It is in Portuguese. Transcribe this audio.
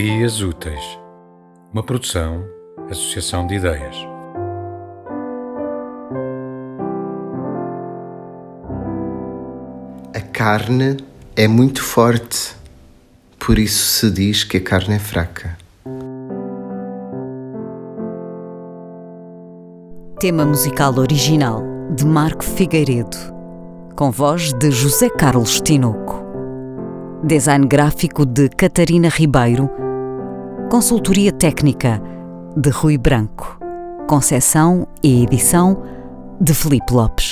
Ideias Úteis, uma produção, associação de ideias. A carne é muito forte, por isso se diz que a carne é fraca. Tema musical original de Marco Figueiredo, com voz de José Carlos Tinoco. Design gráfico de Catarina Ribeiro. Consultoria técnica de Rui Branco. Concessão e edição de Felipe Lopes.